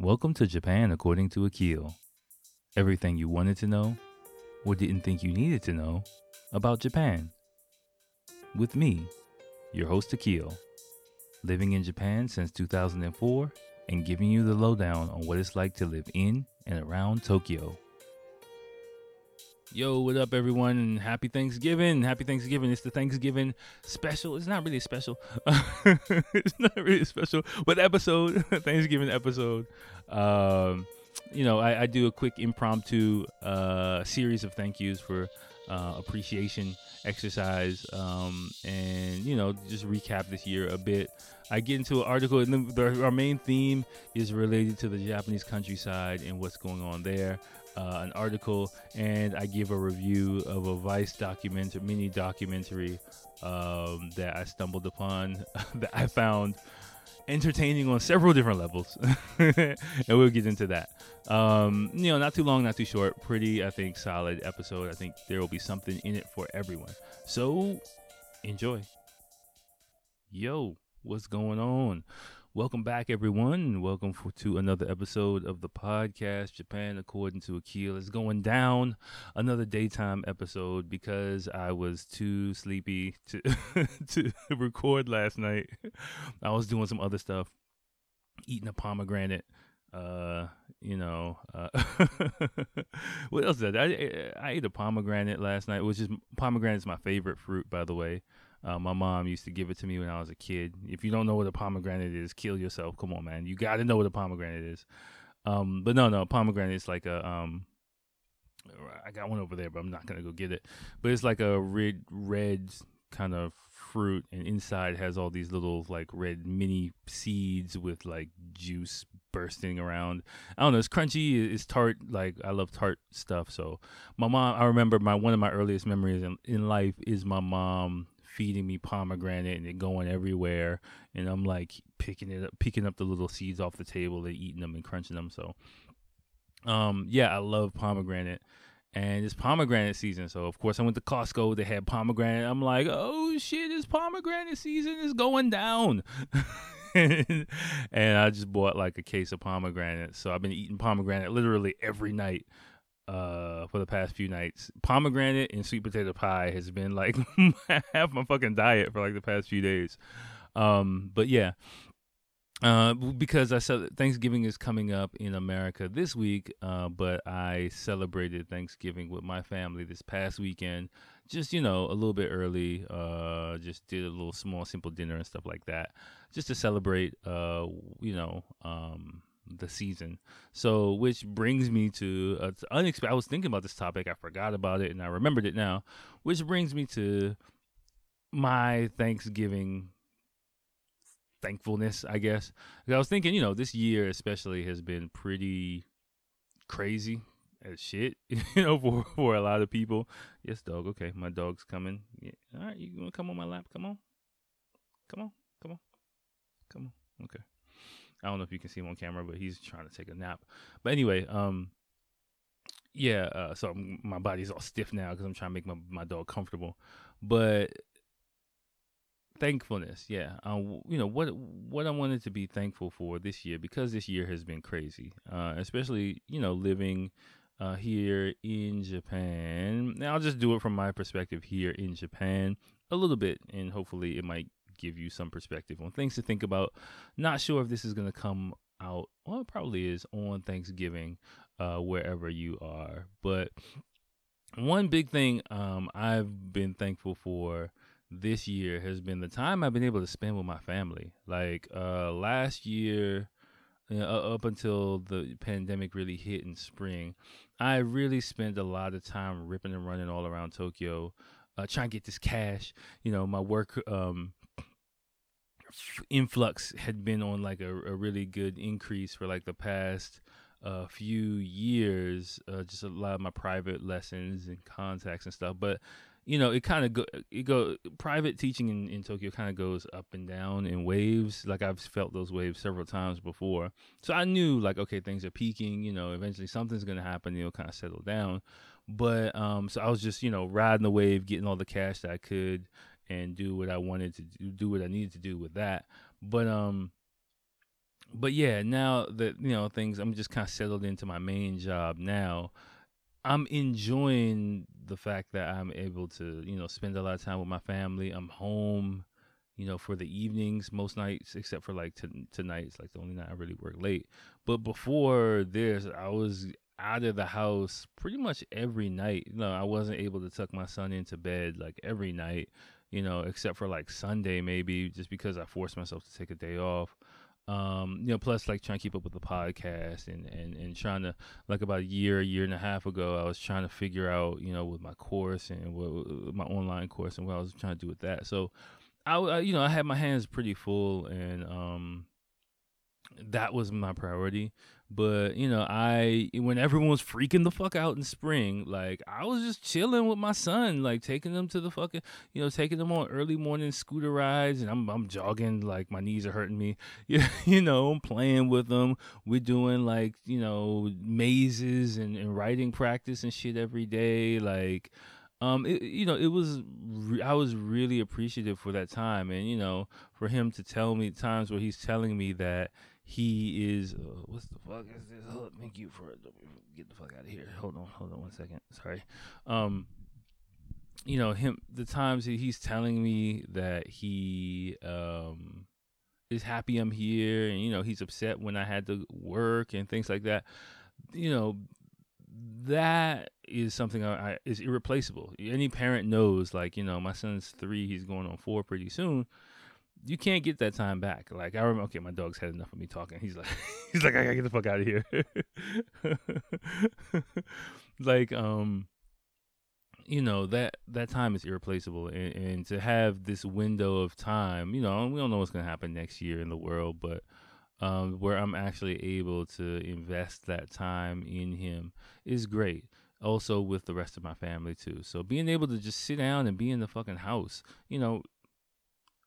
Welcome to Japan according to Akil. Everything you wanted to know or didn't think you needed to know about Japan. With me, your host Akil, living in Japan since 2004 and giving you the lowdown on what it's like to live in and around Tokyo. Yo, what up, everyone? And happy Thanksgiving! Happy Thanksgiving! It's the Thanksgiving special. It's not really special. it's not really special, but episode Thanksgiving episode. Um, you know, I, I, do a quick impromptu uh, series of thank yous for uh, appreciation exercise, um, and you know, just recap this year a bit. I get into an article, and the, our main theme is related to the Japanese countryside and what's going on there uh, an article and I give a review of a Vice documentary, mini documentary um, that I stumbled upon that I found entertaining on several different levels, and we'll get into that. Um, you know, not too long, not too short, pretty, I think, solid episode. I think there will be something in it for everyone. So enjoy. Yo, what's going on? Welcome back, everyone. Welcome for, to another episode of the podcast Japan According to Akil. It's going down another daytime episode because I was too sleepy to to record last night. I was doing some other stuff, eating a pomegranate. Uh, you know, uh, what else did I, I? I ate a pomegranate last night, which is pomegranate is my favorite fruit, by the way. Uh, my mom used to give it to me when I was a kid. If you don't know what a pomegranate is, kill yourself. Come on, man. You got to know what a pomegranate is. Um, but no, no, pomegranate is like a um. I got one over there, but I'm not gonna go get it. But it's like a red, red kind of fruit, and inside has all these little like red mini seeds with like juice bursting around. I don't know. It's crunchy. It's tart. Like I love tart stuff. So my mom. I remember my one of my earliest memories in, in life is my mom feeding me pomegranate and it going everywhere and I'm like picking it up picking up the little seeds off the table and eating them and crunching them so um yeah I love pomegranate and it's pomegranate season so of course I went to Costco they had pomegranate I'm like oh shit it's pomegranate season is going down. And I just bought like a case of pomegranate so I've been eating pomegranate literally every night uh for the past few nights. Pomegranate and sweet potato pie has been like half my fucking diet for like the past few days. Um, but yeah. Uh, because I said Thanksgiving is coming up in America this week, uh, but I celebrated Thanksgiving with my family this past weekend. Just you know, a little bit early. Uh, just did a little small, simple dinner and stuff like that, just to celebrate. Uh, you know, um, the season. So, which brings me to uh, unexpected. I was thinking about this topic, I forgot about it, and I remembered it now. Which brings me to my Thanksgiving thankfulness, I guess. I was thinking, you know, this year especially has been pretty crazy as shit, you know, for for a lot of people. Yes, dog. Okay, my dog's coming. Yeah. All right, you gonna come on my lap? Come on, come on, come on, come on. Okay. I don't know if you can see him on camera, but he's trying to take a nap. But anyway, um, yeah. Uh, so my body's all stiff now because I'm trying to make my my dog comfortable. But thankfulness, yeah. Um, you know what what I wanted to be thankful for this year because this year has been crazy, uh, especially you know living. Uh, here in Japan. Now, I'll just do it from my perspective here in Japan a little bit, and hopefully, it might give you some perspective on things to think about. Not sure if this is going to come out, well, probably is on Thanksgiving, uh, wherever you are. But one big thing um, I've been thankful for this year has been the time I've been able to spend with my family. Like uh, last year, you know, up until the pandemic really hit in spring, I really spent a lot of time ripping and running all around Tokyo, uh, trying to get this cash. You know, my work um, influx had been on like a, a really good increase for like the past uh, few years. Uh, just a lot of my private lessons and contacts and stuff, but you know, it kind of go it go private teaching in, in Tokyo kind of goes up and down in waves. Like I've felt those waves several times before. So I knew like okay, things are peaking, you know, eventually something's to happen, It'll kind of settle down. But um so I was just, you know, riding the wave, getting all the cash that I could and do what I wanted to do, do what I needed to do with that. But um but yeah, now that you know things, I'm just kind of settled into my main job now. I'm enjoying the fact that I'm able to, you know, spend a lot of time with my family. I'm home, you know, for the evenings most nights, except for like t- tonight's like the only night I really work late. But before this, I was out of the house pretty much every night. You know, I wasn't able to tuck my son into bed like every night, you know, except for like Sunday maybe, just because I forced myself to take a day off. Um, you know, plus like trying to keep up with the podcast and, and, and trying to like about a year, a year and a half ago, I was trying to figure out, you know, with my course and what, my online course and what I was trying to do with that. So I, you know, I had my hands pretty full and, um, that was my priority. But you know, I when everyone was freaking the fuck out in spring, like I was just chilling with my son, like taking them to the fucking, you know, taking them on early morning scooter rides, and I'm I'm jogging, like my knees are hurting me, yeah, you know, I'm playing with them. We're doing like you know mazes and, and writing practice and shit every day, like um it, you know it was re- i was really appreciative for that time and you know for him to tell me times where he's telling me that he is uh, what's the fuck is this? Oh, thank you for get the fuck out of here. Hold on, hold on one second. Sorry. Um, you know him. The times he's telling me that he um is happy I'm here, and you know he's upset when I had to work and things like that. You know that is something I, I is irreplaceable. Any parent knows, like you know, my son's three, he's going on four pretty soon you can't get that time back. Like I remember, okay, my dog's had enough of me talking. He's like, he's like, I gotta get the fuck out of here. like, um, you know that that time is irreplaceable, and, and, to have this window of time, you know, we don't know what's gonna happen next year in the world, but um, where I'm actually able to invest that time in him is great. Also with the rest of my family too. So being able to just sit down and be in the fucking house, you know,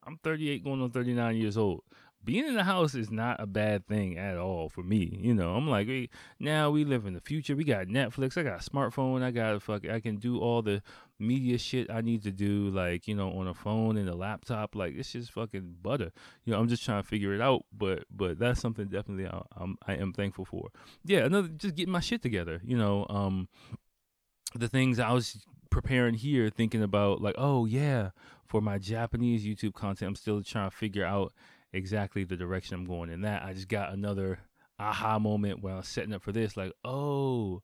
I'm 38 going on 39 years old. Being in the house is not a bad thing at all for me. You know, I'm like, hey, now we live in the future. We got Netflix. I got a smartphone. I got a fuck. I can do all the media shit I need to do, like you know, on a phone and a laptop. Like it's just fucking butter. You know, I'm just trying to figure it out. But but that's something definitely I, I'm I am thankful for. Yeah, another just getting my shit together. You know, um, the things I was preparing here, thinking about like, oh yeah, for my Japanese YouTube content, I'm still trying to figure out exactly the direction I'm going in that. I just got another aha moment was setting up for this, like, oh,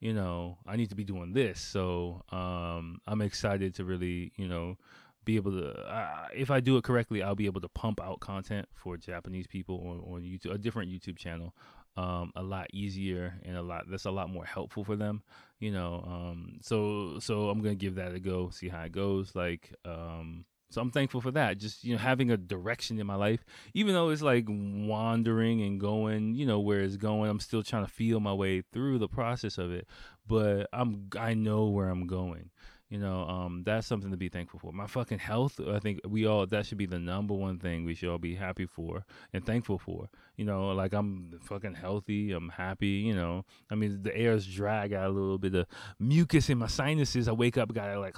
you know, I need to be doing this. So um, I'm excited to really, you know, be able to. Uh, if I do it correctly, I'll be able to pump out content for Japanese people on, on YouTube, a different YouTube channel, um, a lot easier and a lot that's a lot more helpful for them you know um, so so i'm gonna give that a go see how it goes like um, so i'm thankful for that. Just you know having a direction in my life even though it's like wandering and going you know where it's going i'm still trying to feel my way through the process of it. But i'm i know where i'm going. You know um, that's something to be thankful for. My fucking health i think we all that should be the number one thing we should all be happy for and thankful for. You know like i'm fucking healthy i'm happy you know. I mean the air's dry I got a little bit of mucus in my sinuses. I wake up gotta like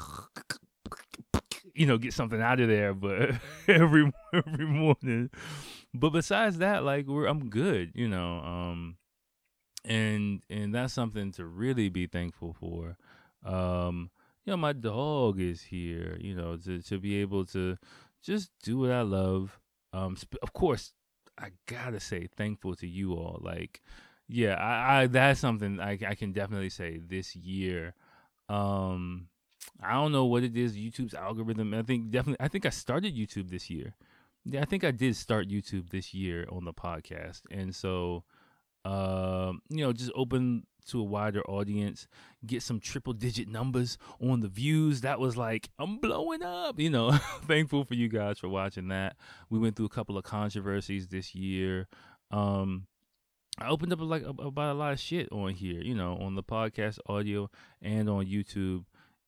you know get something out of there but every every morning but besides that like we're i'm good you know um and and that's something to really be thankful for um you know, my dog is here, you know, to, to be able to just do what I love. Um, of course, I gotta say, thankful to you all. Like, yeah, I, I that's something I, I can definitely say this year. Um, I don't know what it is, YouTube's algorithm. I think definitely, I think I started YouTube this year. Yeah, I think I did start YouTube this year on the podcast, and so, um, you know, just open to a wider audience, get some triple digit numbers on the views. That was like, I'm blowing up, you know. Thankful for you guys for watching that. We went through a couple of controversies this year. Um, I opened up like about a lot of shit on here, you know, on the podcast audio and on YouTube.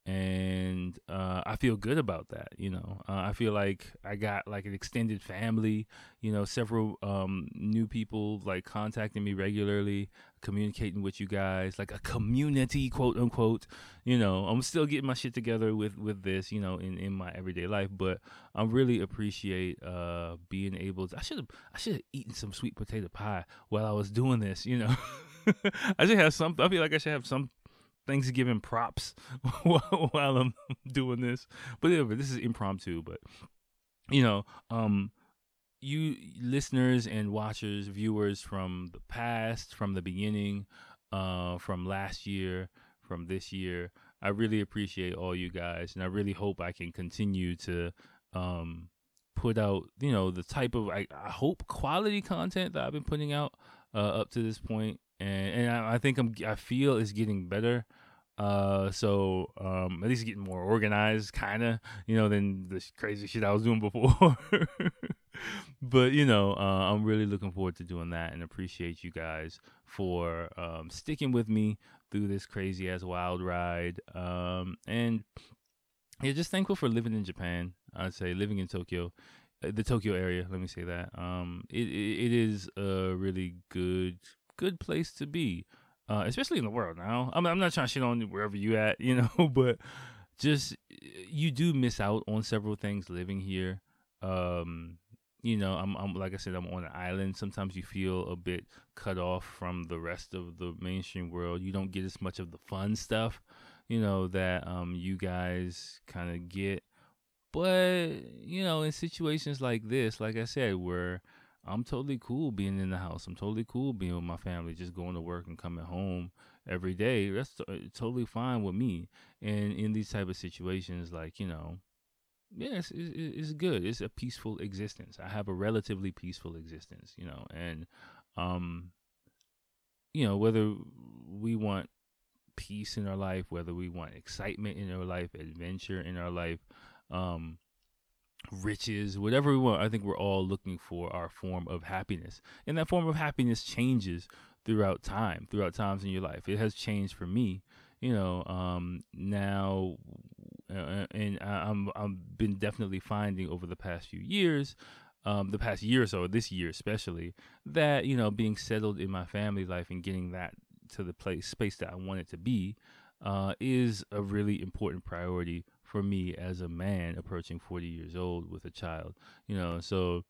And uh, I feel good about that. You know, uh, I feel like I got like an extended family. You know, several um, new people like contacting me regularly, communicating with you guys, like a community, quote unquote. You know, I'm still getting my shit together with with this. You know, in in my everyday life, but I really appreciate uh, being able to. I should have I should have eaten some sweet potato pie while I was doing this. You know. I should have some. I feel like I should have some Thanksgiving props while, I'm doing this. But anyway, this is impromptu. But you know, um, you listeners and watchers, viewers from the past, from the beginning, uh, from last year, from this year, I really appreciate all you guys, and I really hope I can continue to um put out, you know, the type of I, I hope quality content that I've been putting out uh, up to this point and and I, I think I'm I feel it's getting better. Uh, so um, at least getting more organized, kind of, you know, than the crazy shit I was doing before. but you know, uh, I'm really looking forward to doing that, and appreciate you guys for um, sticking with me through this crazy ass wild ride. Um, and yeah, just thankful for living in Japan. I'd say living in Tokyo, uh, the Tokyo area. Let me say that. Um, it, it, it is a really good good place to be, uh, especially in the world now. I'm, I'm not trying to shit on wherever you at, you know, but just you do miss out on several things living here. Um, you know, I'm, I'm like I said, I'm on an island. Sometimes you feel a bit cut off from the rest of the mainstream world. You don't get as much of the fun stuff, you know, that um you guys kind of get. But you know, in situations like this, like I said, where I'm totally cool being in the house. I'm totally cool being with my family, just going to work and coming home every day. That's t- uh, totally fine with me. And in these type of situations, like you know, yes, yeah, it's, it's, good. It's a peaceful existence. I have a relatively peaceful existence, you know, and um, you know, whether we want peace in our life, whether we want excitement in our life, adventure in our life, um, riches, whatever we want. I think we're all looking for our form of happiness. And that form of happiness changes throughout time, throughout times in your life. It has changed for me, you know, um, now uh, and I'm I've been definitely finding over the past few years um, the past year or so, this year especially, that you know being settled in my family life and getting that to the place space that I want it to be uh, is a really important priority for me as a man approaching 40 years old with a child you know so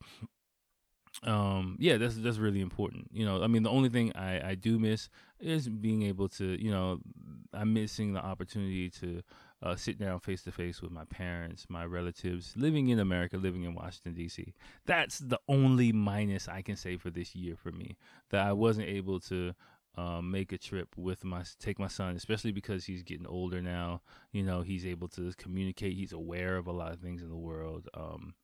um yeah that's that's really important you know i mean the only thing i i do miss is being able to you know i'm missing the opportunity to uh, sit down face to face with my parents, my relatives, living in America, living in Washington, D.C. That's the only minus I can say for this year for me. That I wasn't able to um, make a trip with my take my son, especially because he's getting older now. You know, he's able to communicate. He's aware of a lot of things in the world. Um,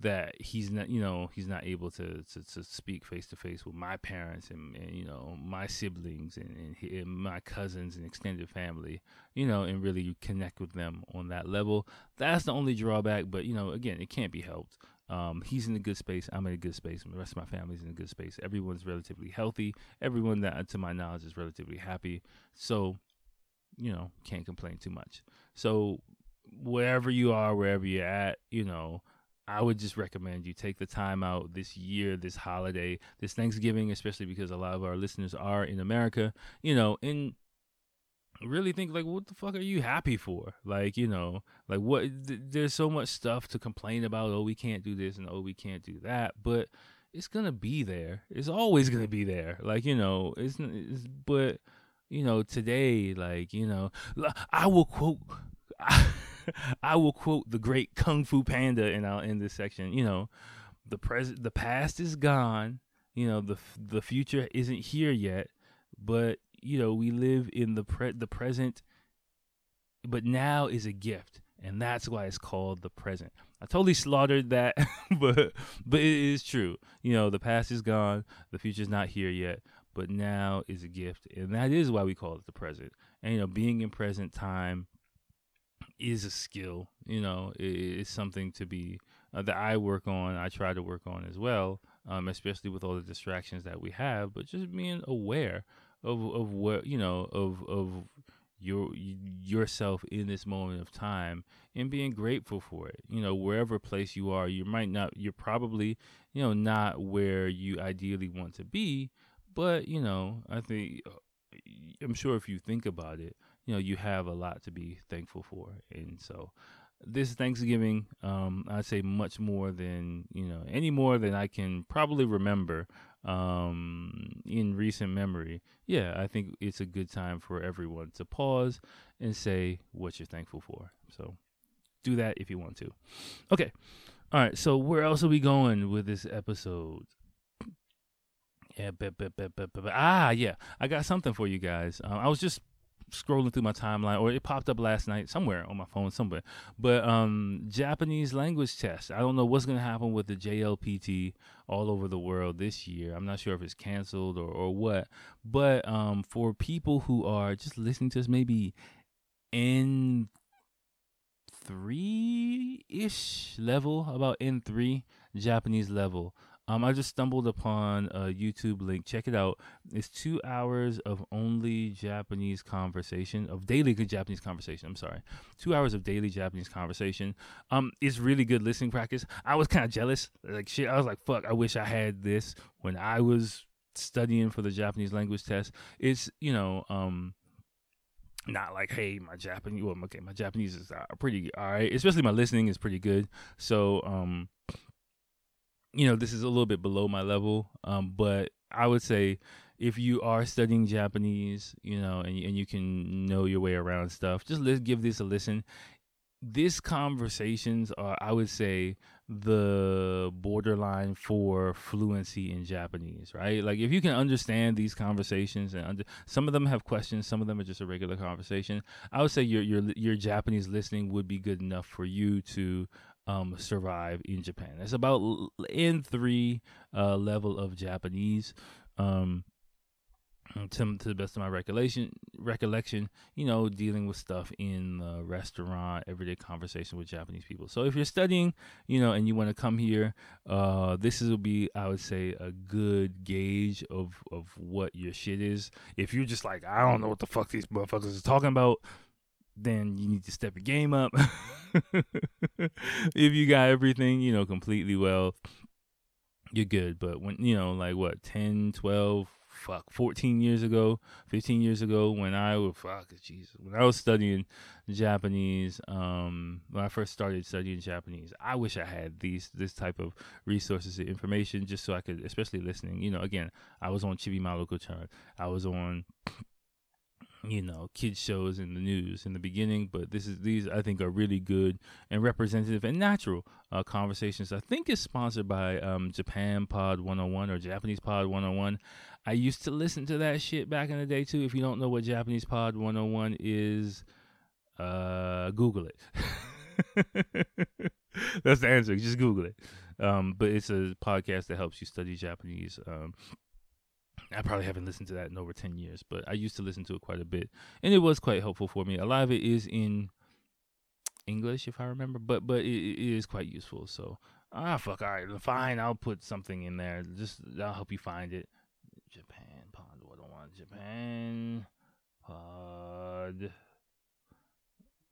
that he's not, you know, he's not able to to, to speak face to face with my parents and, and you know my siblings and, and, and my cousins and extended family. You know, and really connect with them on that level. That's the only drawback. But you know, again, it can't be helped. Um, he's in a good space. I'm in a good space. The rest of my family's in a good space. Everyone's relatively healthy. Everyone that, to my knowledge, is relatively happy. So, you know, can't complain too much. So, wherever you are, wherever you're at, you know, I would just recommend you take the time out this year, this holiday, this Thanksgiving, especially because a lot of our listeners are in America, you know, and really think like what the fuck are you happy for? Like you know like what th- there's so much stuff to complain about oh we can't do this and oh we can't do that but it's gonna be there. It's always gonna be there. Like you know it's, it's but you know today like you know i will quote I will quote the great kung fu panda and i'll end this section you know the present the past is gone you know the the future isn't here yet but you know we live in the pre- the present but now is a gift and that's why it's called the present. I totally slaughtered that but but it is true. You know the past is gone the future's not here yet but now is a gift and that is why we call it the present. And you know being in present time is a skill you know it's something to be uh, that i work on i try to work on as well um, especially with all the distractions that we have but just being aware of of what you know of of your yourself in this moment of time and being grateful for it. You know, wherever place you are, you might not you're probably, you know, not where you ideally want to be, but you know, I think I'm sure if you think about it, you know, you have a lot to be thankful for. And so this Thanksgiving, um, I'd say much more than, you know, any more than I can probably remember um, in recent memory. Yeah, I think it's a good time for everyone to pause and say what you're thankful for. So do that if you want to. Okay. All right. So where else are we going with this episode? Yeah, ah, yeah. I got something for you guys. Uh, I was just scrolling through my timeline, or it popped up last night somewhere on my phone somewhere. But um, Japanese language test. I don't know what's gonna happen with the JLPT all over the world this year. I'm not sure if it's canceled or or what. But um, for people who are just listening to us, maybe N three ish level, about N three Japanese level. Um, I just stumbled upon a YouTube link. Check it out. It's two hours of only Japanese conversation, of daily good Japanese conversation. I'm sorry, two hours of daily Japanese conversation. Um, it's really good listening practice. I was kind of jealous, like shit. I was like, fuck, I wish I had this when I was studying for the Japanese language test. It's you know, um, not like hey my japanese well okay my japanese is uh, pretty all right especially my listening is pretty good so um you know, this is a little bit below my level, um, but I would say if you are studying Japanese, you know, and, and you can know your way around stuff, just let's give this a listen. These conversations are, I would say, the borderline for fluency in Japanese, right? Like if you can understand these conversations and under, some of them have questions, some of them are just a regular conversation. I would say your your your Japanese listening would be good enough for you to um, survive in Japan. It's about N three uh, level of Japanese. Um, to, to the best of my recollection, recollection, you know, dealing with stuff in the restaurant, everyday conversation with Japanese people. So if you're studying, you know, and you want to come here, uh, this will be, I would say, a good gauge of of what your shit is. If you're just like, I don't know what the fuck these motherfuckers are talking about, then you need to step your game up. if you got everything, you know, completely well, you're good. But when, you know, like what, 10, 12, fuck, 14 years ago, 15 years ago, when I was, fuck, Jesus, when I was studying Japanese, um, when I first started studying Japanese, I wish I had these, this type of resources and information just so I could, especially listening, you know, again, I was on Chibi Maruko-chan, I was on you know kids shows in the news in the beginning but this is these i think are really good and representative and natural uh, conversations. I think is sponsored by um, japan pod 101 or japanese pod 101 i used to listen to that shit back in the day too. If you don't know what japanese pod 101 is uh, google it. That's the answer. Just google it. Um, but it's a podcast that helps you study japanese um, I probably haven't listened to that in over 10 years, but I used to listen to it quite a bit. And it was quite helpful for me. A lot of it is in English, if I remember, but but it, it is quite useful. So, ah, fuck, all right, fine. I'll put something in there. Just, I'll help you find it. Japan Pod 101. Japan Pod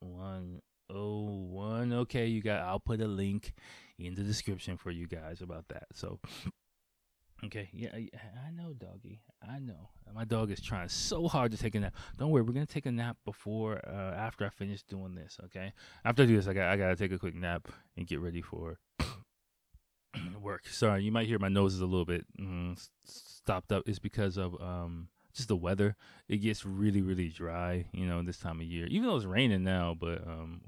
101. Okay, you got, I'll put a link in the description for you guys about that. So, Okay, yeah, I know, doggy. I know. My dog is trying so hard to take a nap. Don't worry, we're gonna take a nap before, uh, after I finish doing this. Okay, after I do this, I got, I gotta take a quick nap and get ready for work. Sorry, you might hear my nose is a little bit mm, stopped up. It's because of um just the weather. It gets really, really dry, you know, this time of year. Even though it's raining now, but um,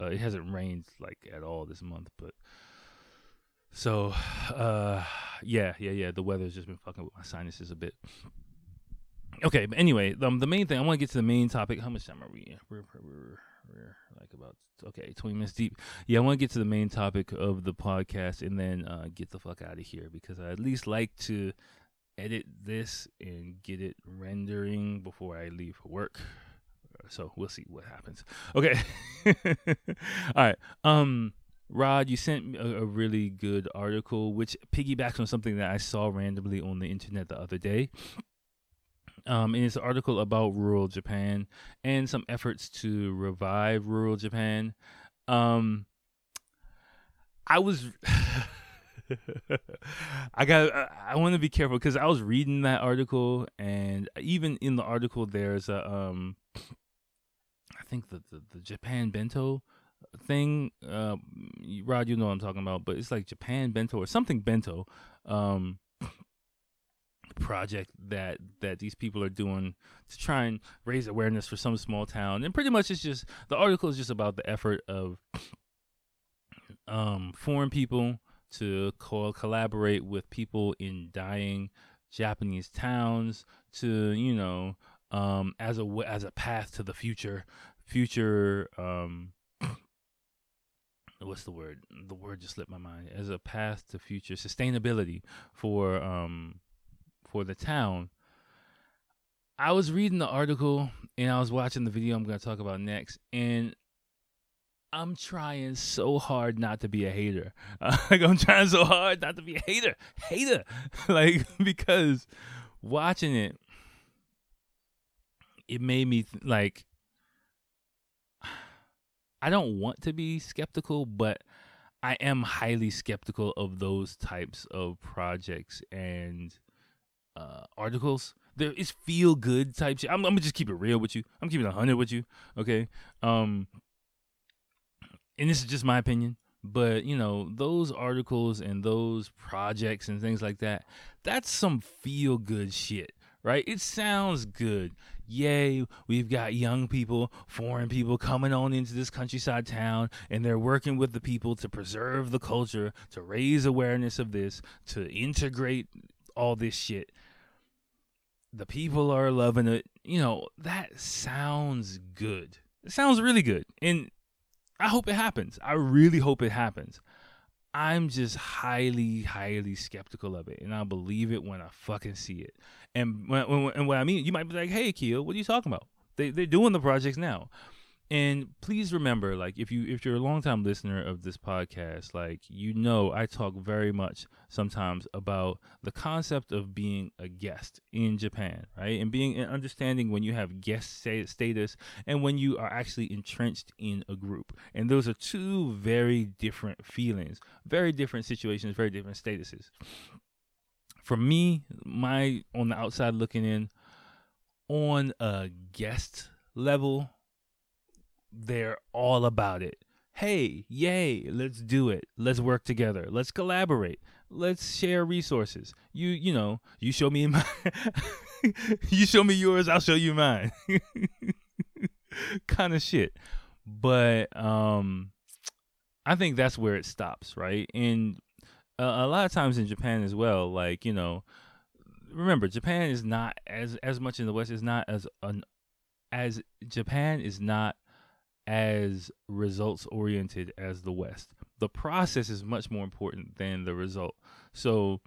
uh, it hasn't rained like at all this month, but. So, uh, yeah, yeah, yeah. The weather's just been fucking with my sinuses a bit. Okay, but anyway, um, the main thing I want to get to the main topic. How much time are we? We're, we're, we're like about okay, twenty minutes deep. Yeah, I want to get to the main topic of the podcast and then uh, get the fuck out of here because I at least like to edit this and get it rendering before I leave for work. So we'll see what happens. Okay, all right. Um Rod, you sent a, a, really good article, which piggybacks on something that I saw randomly on the internet the other day. Um, and it's an article about rural Japan and some efforts to revive rural Japan. Um, I was. I got. I want to be careful because I was reading that article, and even in the article, there's a. Um, I think the the, the Japan bento thing. Uh, Rod, you know what I'm talking about, but it's like Japan bento or something bento. Um, project that that these people are doing to try and raise awareness for some small town and pretty much it's just the article is just about the effort of um foreign people to co- collaborate with people in dying Japanese towns to you know um as a as a path to the future future um what's the word the word just slipped my mind as a path to future sustainability for um for the town. I was reading the article and I was watching the video I'm going to talk about next, and I'm trying so hard not to be a hater. Like I'm trying so hard not to be a hater, hater, like because watching it, it made me like I don't want to be skeptical, but I am highly skeptical of those types of projects and uh, articles. There is feel good type shit. I'm, I'm, gonna just keep it real with you. I'm keeping a hundred with you. Okay. Um, and this is just my opinion, but you know those articles and those projects and things like that. That's some feel good shit, right? It sounds good. Yay, we've got young people, foreign people coming on into this countryside town, and they're working with the people to preserve the culture, to raise awareness of this, to integrate all this shit. The people are loving it. You know, that sounds good. It sounds really good. And I hope it happens. I really hope it happens. I'm just highly, highly skeptical of it, and I believe it when I fucking see it. And when, when, and what I mean, you might be like, "Hey, Keel, what are you talking about? They they're doing the projects now." And please remember like if you if you're a long time listener of this podcast like you know i talk very much sometimes about the concept of being a guest in japan right? And being and understanding when you have guest status and when you are actually entrenched in a group. And those are two very different feelings very different situations very different statuses. For me my on the outside looking in on a guest level they're all about it. Hey, yay, let's do it. Let's work together. Let's collaborate. Let's share resources. You, you know, you show me my you show me yours, I'll show you mine. kind of shit. But um I think that's where it stops, right? And uh, a lot of times in Japan as well, like, you know, remember Japan is not as as much in the West is not as an as Japan is not as results oriented as the West. The process is much more important than the result. So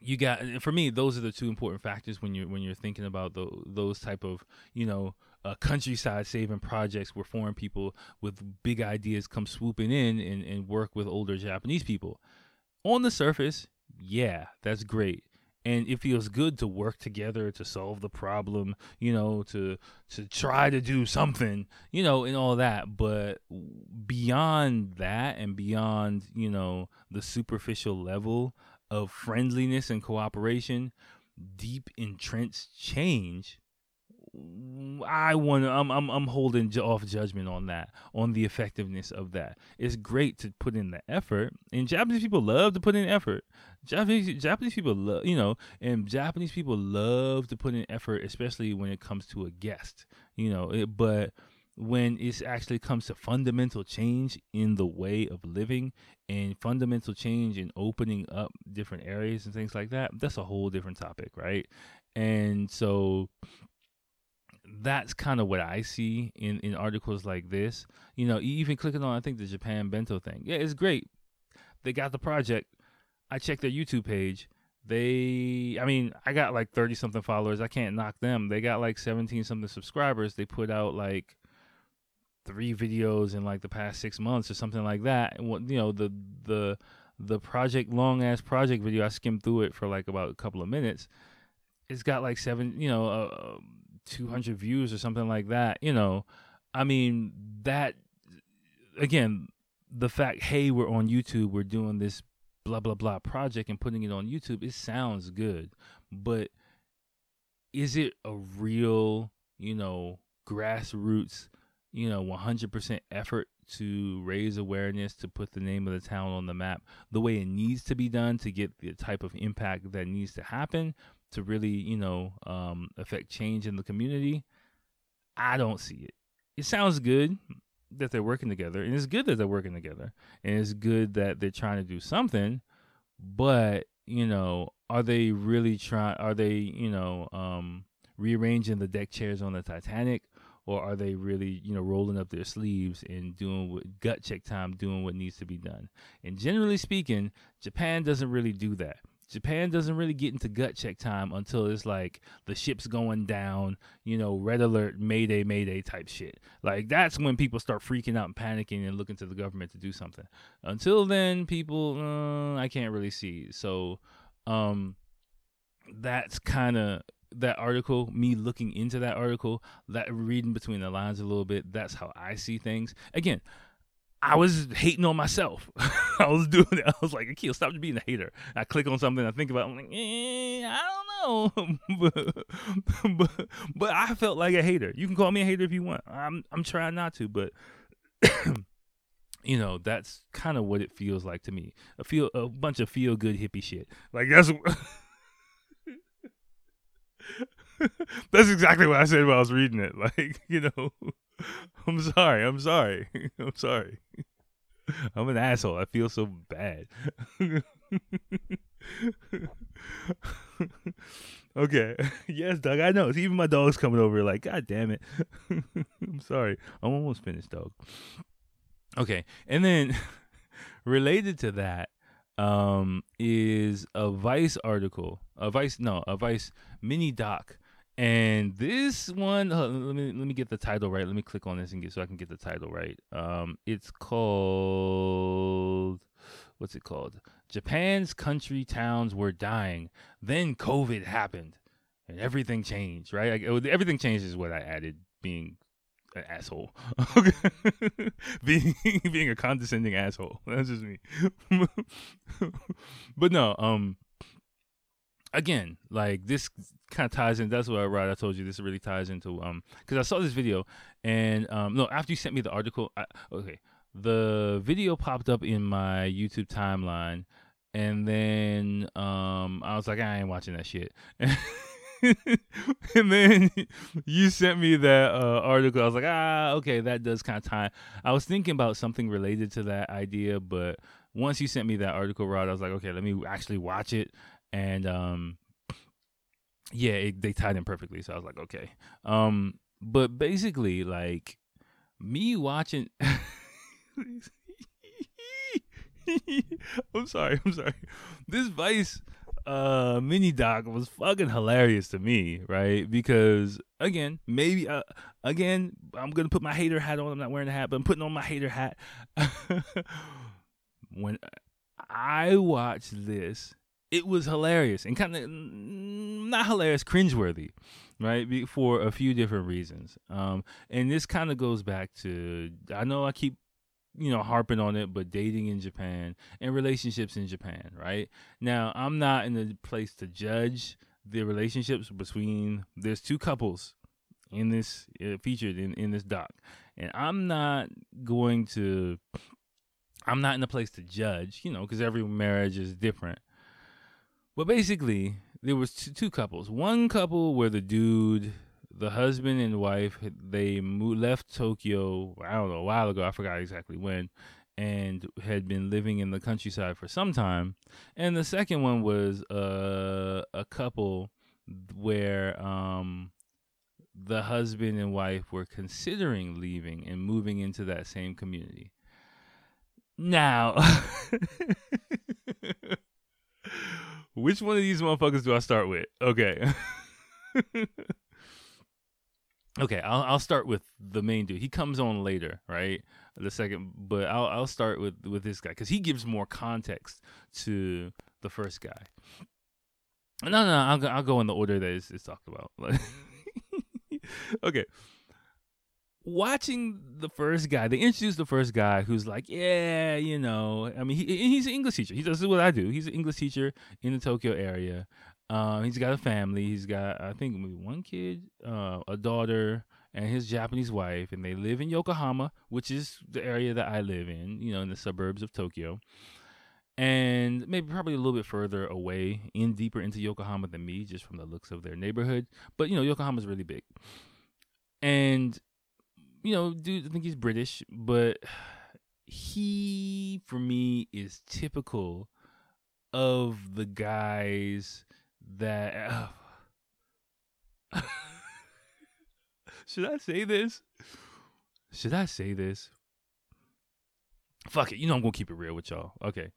you got for me those are the two important factors when you're when you're thinking about the, those type of you know uh, countryside saving projects where foreign people with big ideas come swooping in and, and work with older Japanese people. On the surface, yeah, that's great and it feels good to work together to solve the problem you know to to try to do something you know and all that. But beyond that and beyond you know the superficial level of friendliness and cooperation deep entrenched change I want to. I'm, I'm I'm holding off judgment on that, on the effectiveness of that. It's great to put in the effort, and Japanese people love to put in effort. Japanese Japanese people love, you know, and Japanese people love to put in effort, especially when it comes to a guest, you know. It, but when it actually comes to fundamental change in the way of living and fundamental change in opening up different areas and things like that, that's a whole different topic, right? And so that's kind of what I see in, in articles like this. You know, even clicking on I think the Japan bento thing. Yeah, it's great. They got the project. I checked their YouTube page. They I mean, I got like 30 something followers. I can't knock them. They got like 17 something subscribers. They put out like three videos in like the past 6 months or something like that. And what you know, the the the project long ass project video, I skimmed through it for like about a couple of minutes it's got like seven, you know, uh, 200 views or something like that. You know, I mean, that again, the fact, hey, we're on YouTube, we're doing this blah blah blah project and putting it on YouTube, it sounds good, but is it a real, you know, grassroots, you know, 100% effort to raise awareness to put the name of the town on the map the way it needs to be done to get the type of impact that needs to happen to really, you know, um, affect change in the community? I don't see it. It sounds good that they're working together, and it's good that they're working together, and it's good that they're trying to do something. But you know, are they really trying? Are they, you know, um, rearranging the deck chairs on the Titanic, or are they really, you know, rolling up their sleeves and doing what gut check time, doing what needs to be done? And generally speaking, Japan doesn't really do that. Japan doesn't really get into gut check time until it's like the ship's going down, you know, red alert, mayday, mayday type shit. Like that's when people start freaking out and panicking and looking to the government to do something. Until then, people, uh, I can't really see. So, um, that's kind of that article, me looking into that article, that reading between the lines a little bit, that's how I see things. Again, I was hating on myself. I was doing it. I was like, Akil, stop being a hater. I click on something, I think about, it, I'm like, eh, I don't know, but, but but I felt like a hater. You can call me a hater if you want. I'm I'm trying not to, but you know that's kind of what it feels like to me. A feel a bunch of feel good hippie shit. Like that's. that's exactly what I said while I was reading it. Like, you know, I'm sorry. I'm sorry. I'm sorry. I'm an asshole. I feel so bad. okay. Yes, Doug. I know. Even my dog's coming over. Like, God damn it. I'm sorry. I'm almost finished, dog. Okay. And then related to that um, is a Vice article. A Vice, no, a Vice mini doc and this one, uh, let me let me get the title right. Let me click on this and get so I can get the title right. Um, it's called what's it called? Japan's country towns were dying. Then COVID happened, and everything changed. Right? Like, everything changed is what I added. Being an asshole, being being a condescending asshole. That's just me. but no, um, again, like this kind of ties in. That's what I right. I told you this really ties into um because I saw this video and um no after you sent me the article. I, okay, the video popped up in my YouTube timeline, and then um I was like I ain't watching that shit. and then you sent me that uh, article. I was like, ah, okay, that does kind of tie. I was thinking about something related to that idea, but once you sent me that article, Rod, I was like, okay, let me actually watch it and um, yeah, it, they tied in perfectly. So I was like, okay. Um, but basically, like me watching. I'm sorry. I'm sorry. This Vice uh mini doc was fucking hilarious to me, right? Because again, maybe uh, again, I'm gonna put my hater hat on. I'm not wearing a hat, but I'm putting on my hater hat. when I watched this, it was hilarious and kind of not hilarious, cringeworthy, right? For a few different reasons. Um, and this kind of goes back to I know I keep you know harping on it, but dating in Japan and relationships in Japan, right? Now I'm not in the place to judge the relationships between there's two couples in this uh, featured in in this doc, and I'm not going to. I'm not in a place to judge, you know, because every marriage is different. But basically, there was two, two couples. One couple where the dude, the husband and wife, they moved, left Tokyo. I don't know a while ago. I forgot exactly when, and had been living in the countryside for some time. And the second one was uh, a couple where um, the husband and wife were considering leaving and moving into that same community. Now. Which one of these motherfuckers do I start with? Okay. okay, I'll I'll start with the main dude. He comes on later, right? The second, but I'll I'll start with with this guy because he gives more context to the first guy. No, no, I'll go, I'll go in the order that it's, it's talked about. okay. Watching the first guy, they introduced the first guy who's like, yeah, you know, I mean, he, he's an English teacher. He does what I do. He's an English teacher in the Tokyo area. Um, he's got a family. He's got, I think, maybe one kid, uh, a daughter, and his Japanese wife, and they live in Yokohama, which is the area that I live in, you know, in the suburbs of Tokyo. And maybe probably a little bit further away, in deeper into Yokohama than me, just from the looks of their neighborhood. But you know, Yokohama's really big. And you know, dude, I think he's British, but he for me is typical of the guys that uh, should I say this? Should I say this? Fuck it. You know I'm gonna keep it real with y'all. Okay.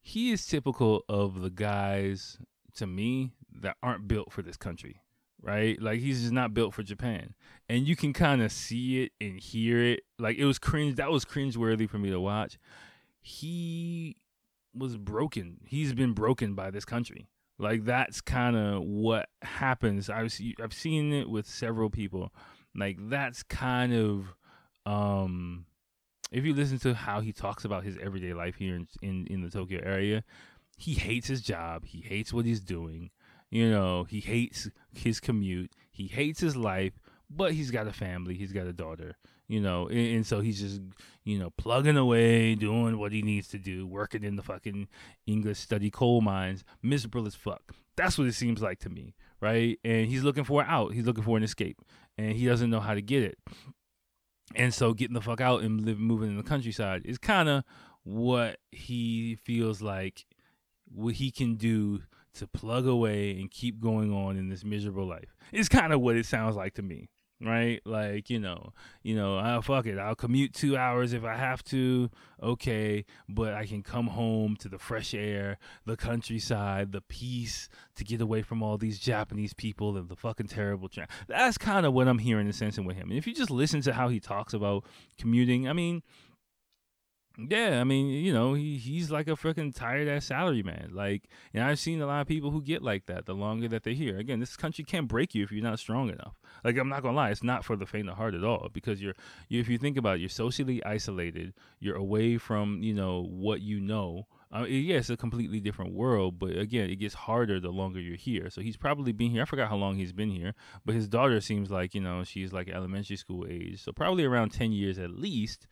He is typical of the guys to me that aren't built for this country. Right? Like he's just not built for Japan. And you can kind of see it and hear it. Like it was cringe that was cringeworthy for me to watch. He was broken. He's been broken by this country. Like that's kind of what happens. I've I've seen it with several people. Like that's kind of um if you listen to how he talks about his everyday life here in in, in the Tokyo area, he hates his job. He hates what he's doing. You know, he hates his commute. He hates his life, but he's got a family. He's got a daughter you know, and, and, so he's just, you know, plugging away, doing what he needs to do, working in the fucking English study coal mines, miserable as fuck. That's what it seems like to me, right? And he's looking for an out. He's looking for an escape, and he doesn't know how to get it. And so getting the fuck out and living, moving in the countryside is kind of what he feels like what he can do to plug away and keep going on in this miserable life. It's kind of what it sounds like to me right? Like, you know, you know, I'll fuck it. I'll commute two hours if I have to. Okay. But I can come home to the fresh air, the countryside, the peace to get away from all these Japanese people and the fucking terrible tra- That's kind of what I'm hearing and sensing with him. And if you just listen to how he talks about commuting, I mean, yeah, I mean, you know, he he's like a freaking tired ass salary man. Like, and I've seen a lot of people who get like that the longer that they're here. Again, this country can't break you if you're not strong enough. Like, I'm not gonna lie, it's not for the faint of heart at all. Because you're, you, if you think about it, you're socially isolated. You're away from, you know, what you know. Uh, yeah, it's a completely different world, but again, it gets harder the longer you're here. So he's probably been here. I forgot how long he's been here, but his daughter seems like you know she's like elementary school age, so probably around ten years at least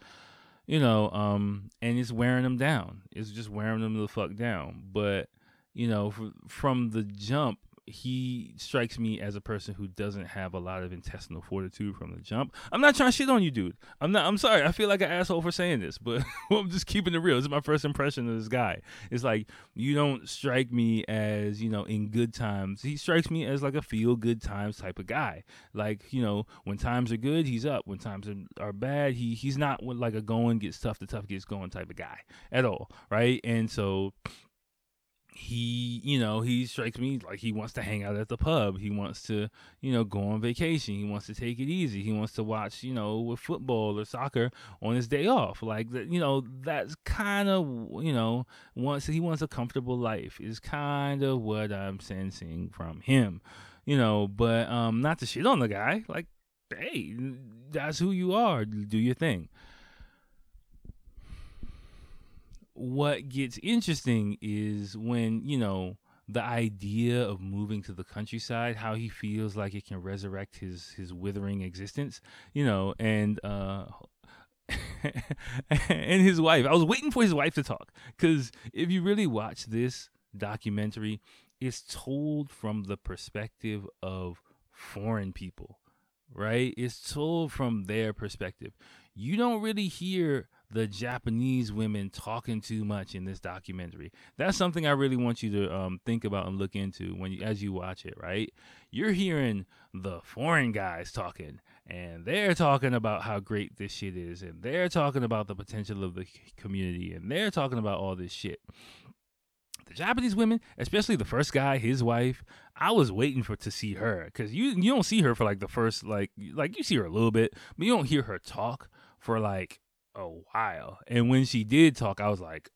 you know, um, and it's wearing them down. It's just wearing them the fuck down. But you know, from the jump, he strikes me as a person who doesn't have a lot of intestinal fortitude from the jump. I'm not trying to shit on you, dude. I'm not. I'm sorry. I feel like an asshole for saying this, but I'm just keeping it real. This is my first impression of this guy. It's like you don't strike me as you know in good times. He strikes me as like a feel good times type of guy. Like you know when times are good, he's up. When times are, bad, he he's not like a going gets tough, the tough gets going type of guy at all, right? And so he, you know, he strikes me like he wants to hang out at the pub. He wants to, you know, go on vacation. He wants to take it easy. He wants to watch, you know, with football or soccer on his day off. Like that, you know, that's kind of, you know, wants he wants a comfortable life. Is kind of what I'm sensing from him, you know. But um, not to shit on the guy. Like, hey, that's who you are. Do your thing what gets interesting is when, you know, the idea of moving to the countryside, how he feels like it can resurrect his his withering existence, you know, and uh and his wife. I was waiting for his wife to talk cuz if you really watch this documentary, it's told from the perspective of foreign people, right? It's told from their perspective. You don't really hear the Japanese women talking too much in this documentary. That's something I really want you to um, think about and look into when you, as you watch it. Right, you're hearing the foreign guys talking, and they're talking about how great this shit is, and they're talking about the potential of the community, and they're talking about all this shit. The Japanese women, especially the first guy, his wife, I was waiting for to see her because you you don't see her for like the first like like you see her a little bit, but you don't hear her talk for like a while. And when she did talk, I was like,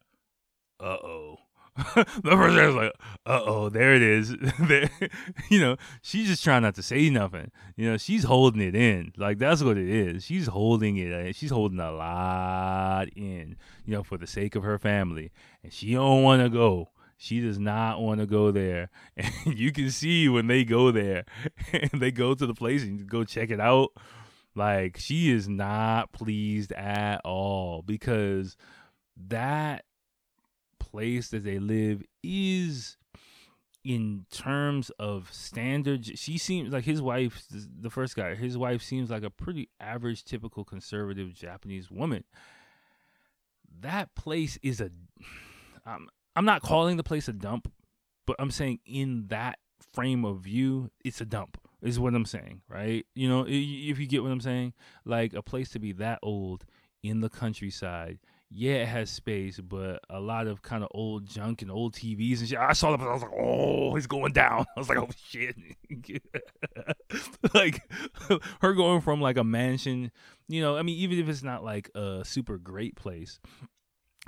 uh oh. the first guy's like, uh oh, there it is. you know, she's just trying not to say nothing. You know, she's holding it in. Like that's what it is. She's holding it. She's holding a lot in. You know, for the sake of her family, and she don't want to go. She does not want to go there. And you can see when they go there and they go to the place and go check it out. Like she is not pleased at all because that place that they live is in terms of standards she seems like his wife the first guy his wife seems like a pretty average typical conservative japanese woman. That place is a um, i'm not calling the place a dump but i'm saying in that frame of view it's a dump is what i'm saying right you know if you get what i'm saying like a place to be that old in the countryside yeah, it has space, but a lot of kind of old junk and old TVs and shit. I saw that, I was like, oh, he's going down. I was like, oh shit. like her going from like a mansion, you know, I mean, even if it's not like a super great place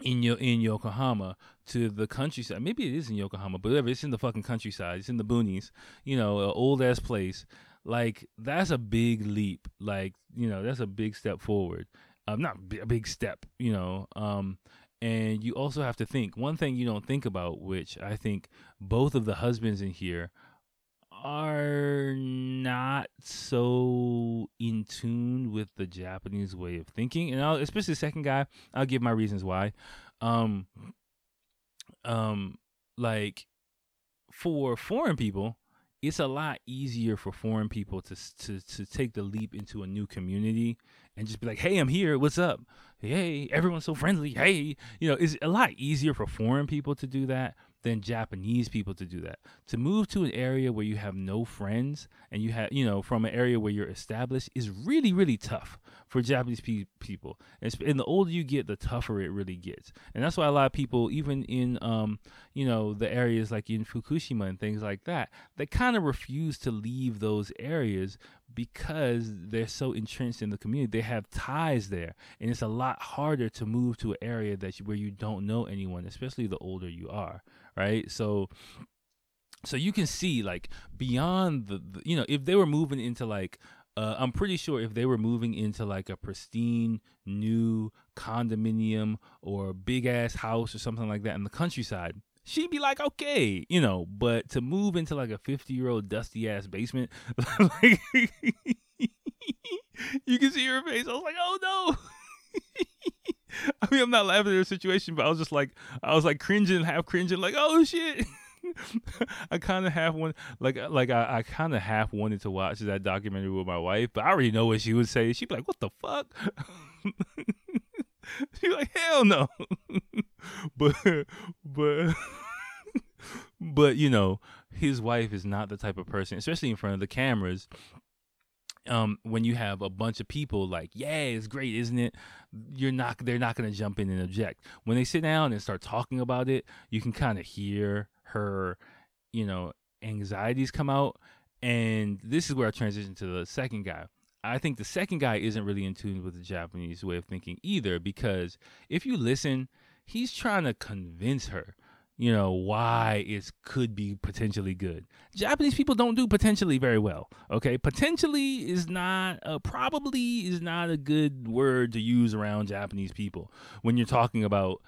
in your in Yokohama to the countryside. Maybe it is in Yokohama, but whatever, it's in the fucking countryside. It's in the boonies, you know, an old ass place. Like that's a big leap. Like, you know, that's a big step forward um, not a big step, you know. Um, and you also have to think one thing you don't think about, which I think both of the husbands in here are not so in tune with the Japanese way of thinking, and I'll, especially the second guy. I'll give my reasons why. Um, um, like for foreign people, it's a lot easier for foreign people to to to take the leap into a new community and just be like, "Hey, I'm here. What's up? Hey, everyone's so friendly. Hey, you know, it's a lot easier for foreign people to do that than Japanese people to do that. To move to an area where you have no friends and you have, you know, from an area where you're established is really, really tough for Japanese pe- people. And the older you get, the tougher it really gets. And that's why a lot of people, even in, um, you know, the areas like in Fukushima and things like that, they kind of refuse to leave those areas because they're so entrenched in the community. They have ties there, and it's a lot harder to move to an area that you, where you don't know anyone, especially the older you are, right? So so you can see like beyond the, the, you know if they were moving into like uh, i'm pretty sure if they were moving into like a pristine new condominium or big ass house or something like that in the countryside she'd be like, okay, you know, but to move into like a 50 year old dusty ass basement, like, you can see her face. I was like, oh no. I mean, I'm not laughing at her situation, but I was just like, I was like cringing, half cringing, like, oh shit. I kind of half want, like, uh, like I, I kind of half wanted to watch that documentary with my wife, but I already know what she would say. She'd be like, "What the fuck?" She's like, "Hell no." but but but you know, his wife is not the type of person, especially in front of the cameras. Um, when you have a bunch of people like, yeah, it's great, isn't it? You're not, they're not going to jump in and object. When they sit down and start talking about it, you can kind of hear her, you know, anxieties come out. And this is where I transition to the second guy. I think the second guy isn't really in tune with the Japanese way of thinking either, because if you listen, he's trying to convince her you know why it could be potentially good. Japanese people don't do potentially very well okay? Potentially is not uh, probably is not a good word to use around japanese people when you're talking about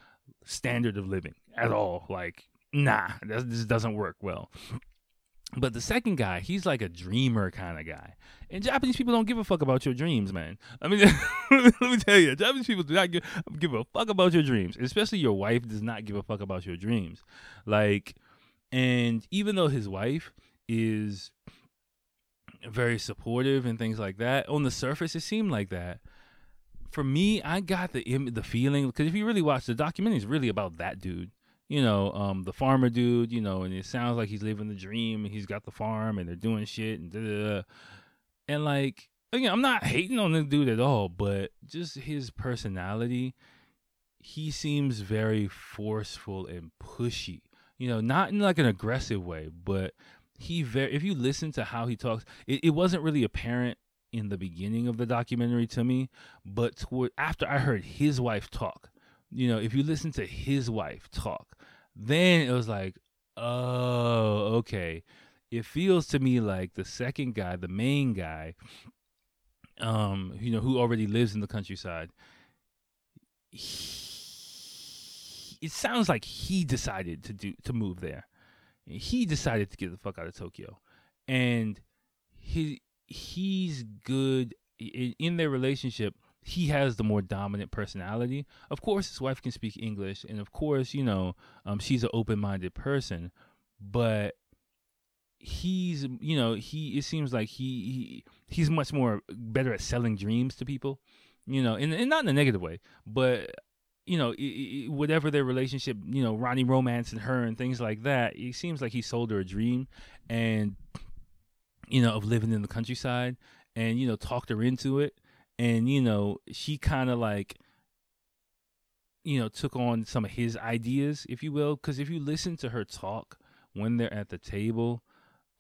standard of living at all. Like nah this doesn't work well but the second guy, he's like a dreamer kind of guy. And Japanese people don't give a fuck about your dreams, man. I mean, let me tell you, Japanese people do not give, give a fuck about your dreams. Especially your wife does not give a fuck about your dreams. Like, and even though his wife is very supportive and things like that, on the surface it seemed like that. For me, I got the the feeling because if you really watch the documentary, it's really about that dude you know, um, the farmer dude, you know, and it sounds like he's living the dream and he's got the farm and they're doing shit and da, da, da. and like again, I'm not hating on the dude at all, but just his personality, he seems very forceful and pushy. You know, not in like an aggressive way, but he very if you listen to how he talks, it, it wasn't really apparent in the beginning of the documentary to me, but toward after I heard his wife talk, you know, if you listen to his wife talk, Then it was like, oh, okay. It feels to me like the second guy, the main guy, um, you know, who already lives in the countryside. He, it sounds like he decided to do to move there. He decided to get the fuck out of Tokyo, and he he's good in, in their relationship he has the more dominant personality. Of course, his wife can speak English, and of course, you know, um, she's an open-minded person. But he's, you know, he it seems like he, he he's much more better at selling dreams to people, you know, and, and not in a negative way, but you know, it, it, whatever their relationship, you know, Ronnie romance and her and things like that, it seems like he sold her a dream, and you know, of living in the countryside, and you know, talked her into it and you know she kind of like you know took on some of his ideas if you will because if you listen to her talk when they're at the table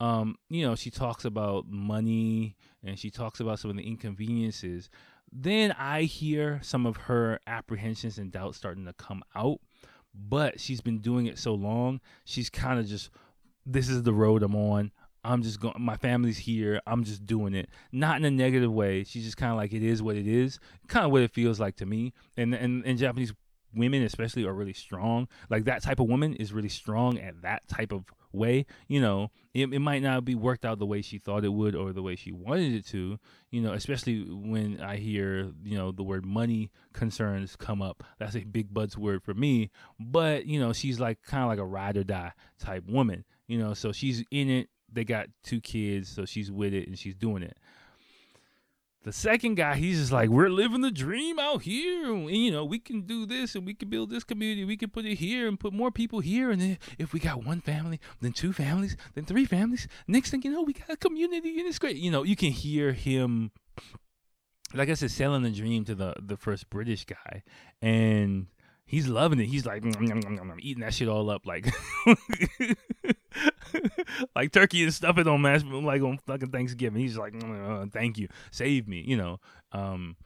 um you know she talks about money and she talks about some of the inconveniences then i hear some of her apprehensions and doubts starting to come out but she's been doing it so long she's kind of just this is the road i'm on I'm just going. My family's here. I'm just doing it, not in a negative way. She's just kind of like it is what it is, kind of what it feels like to me. And and and Japanese women, especially, are really strong. Like that type of woman is really strong at that type of way. You know, it, it might not be worked out the way she thought it would or the way she wanted it to. You know, especially when I hear you know the word money concerns come up. That's a big buzzword for me. But you know, she's like kind of like a ride or die type woman. You know, so she's in it they got two kids, so she's with it and she's doing it. The second guy, he's just like, we're living the dream out here. And, you know, we can do this and we can build this community. We can put it here and put more people here. And then if we got one family, then two families, then three families, next thing you know, we got a community and it's great. You know, you can hear him, like I said, selling the dream to the, the first British guy. And he's loving it. He's like eating that shit all up, like like turkey and stuff it on mash like on fucking Thanksgiving. He's like, thank you, save me, you know. Um,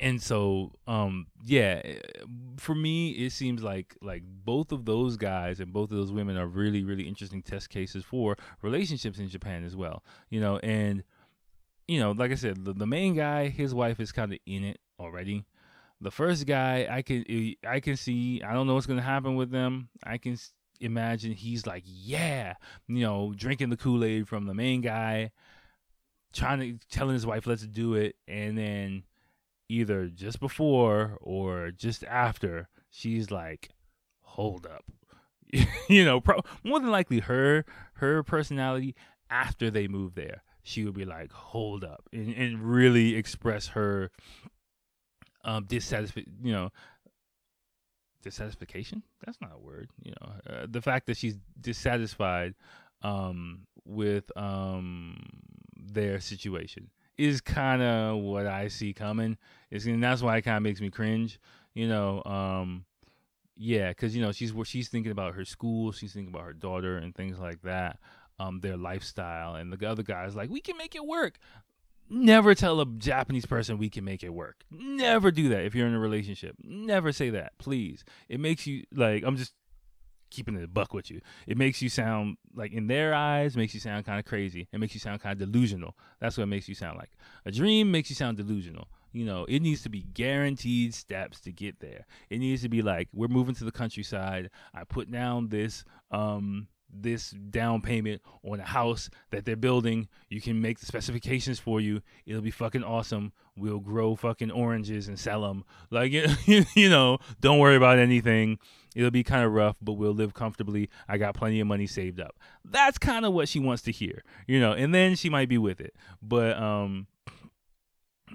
and so, um, yeah, for me, it seems like like both of those guys and both of those women are really really interesting test cases for relationships in Japan as well. You know, and you know, like I said, the, the main guy, his wife is kind of in it already the first guy, I can eh, I can see. I don't know what's gonna happen with them. I can imagine he's like, yeah, you know, drinking the Kool Aid from the main guy, trying to telling his wife, let's do it, and then either just before or just after, she's like, hold up, you know, pro- more than likely her her personality after they move there, she would be like, hold up, and, and really express her um, dissatisfied, you know, dissatisfaction. That's not a word. You know, uh, the fact that she's dissatisfied um, with um, their situation is kind of what I see coming. Is and that's why it kind of makes me cringe. You know, um, yeah, because you know she's she's thinking about her school, she's thinking about her daughter and things like that. Um, their lifestyle, and the other guy's like, we can make it work. Never tell a Japanese person we can make it work. Never do that if you're in a relationship. Never say that, please. It makes you like I'm just keeping it a buck with you. It makes you sound like in their eyes makes you sound kind of crazy. It makes you sound kind of delusional. That's what it makes you sound like. A dream makes you sound delusional. You know, it needs to be guaranteed steps to get there. It needs to be like we're moving to the countryside. I put down this um this down payment on a house that they're building. You can make the specifications for you. It'll be fucking awesome. We'll grow fucking oranges and sell them. Like, you know, don't worry about anything. It'll be kind of rough, but we'll live comfortably. I got plenty of money saved up. That's kind of what she wants to hear, you know, and then she might be with it. But, um,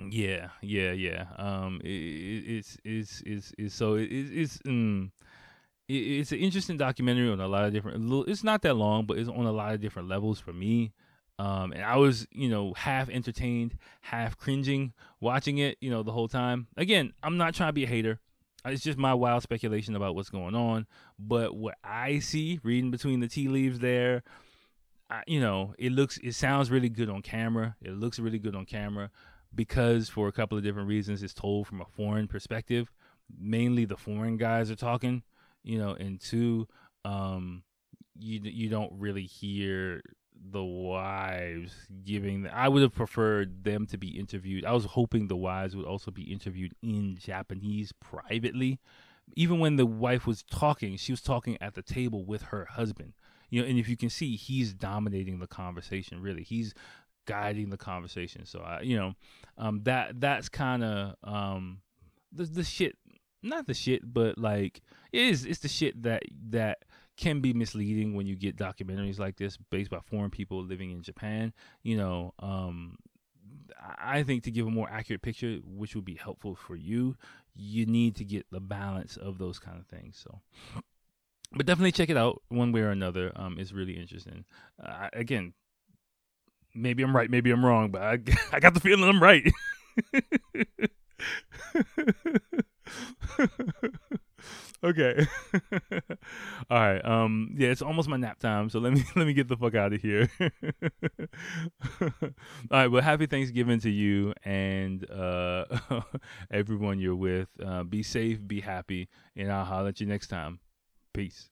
yeah, yeah, yeah. Um, it, it's, it's, it's, it's, so it, it's, mm, it's an interesting documentary on a lot of different. It's not that long, but it's on a lot of different levels for me. Um, and I was, you know, half entertained, half cringing watching it, you know, the whole time. Again, I'm not trying to be a hater. It's just my wild speculation about what's going on. But what I see, reading between the tea leaves there, I, you know, it looks, it sounds really good on camera. It looks really good on camera because for a couple of different reasons, it's told from a foreign perspective. Mainly the foreign guys are talking you know, and two, um, you you don't really hear the wives giving I would have preferred them to be interviewed. I was hoping the wives would also be interviewed in Japanese privately. Even when the wife was talking, she was talking at the table with her husband. You know, and if you can see, he's dominating the conversation. Really, he's guiding the conversation. So I, you know, um, that that's kind of um, the the shit. Not the shit, but like it is. It's the shit that that can be misleading when you get documentaries like this based by foreign people living in Japan. You know, um, I think to give a more accurate picture, which would be helpful for you, you need to get the balance of those kind of things. So, but definitely check it out one way or another. Um, it's really interesting. Uh, again, maybe I'm right, maybe I'm wrong, but I, I got the feeling I'm right. okay. All right. Um yeah, it's almost my nap time, so let me let me get the fuck out of here. All right, well happy Thanksgiving to you and uh everyone you're with. Uh, be safe, be happy, and I'll holler at you next time. Peace.